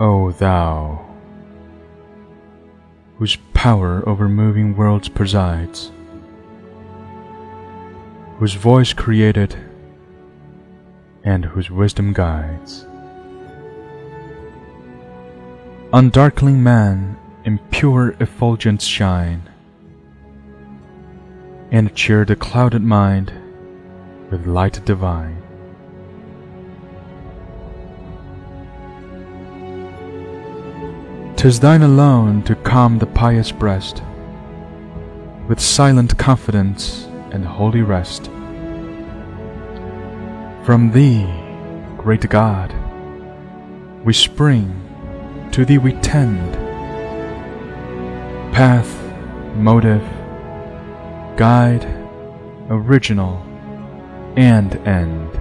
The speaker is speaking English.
O Thou, whose power over moving worlds presides, whose voice created, and whose wisdom guides. On darkling man in pure effulgence shine, and cheer the clouded mind with light divine. Tis thine alone to calm the pious breast with silent confidence and holy rest. From thee, great God, we spring, to thee we tend. Path, motive, guide, original, and end.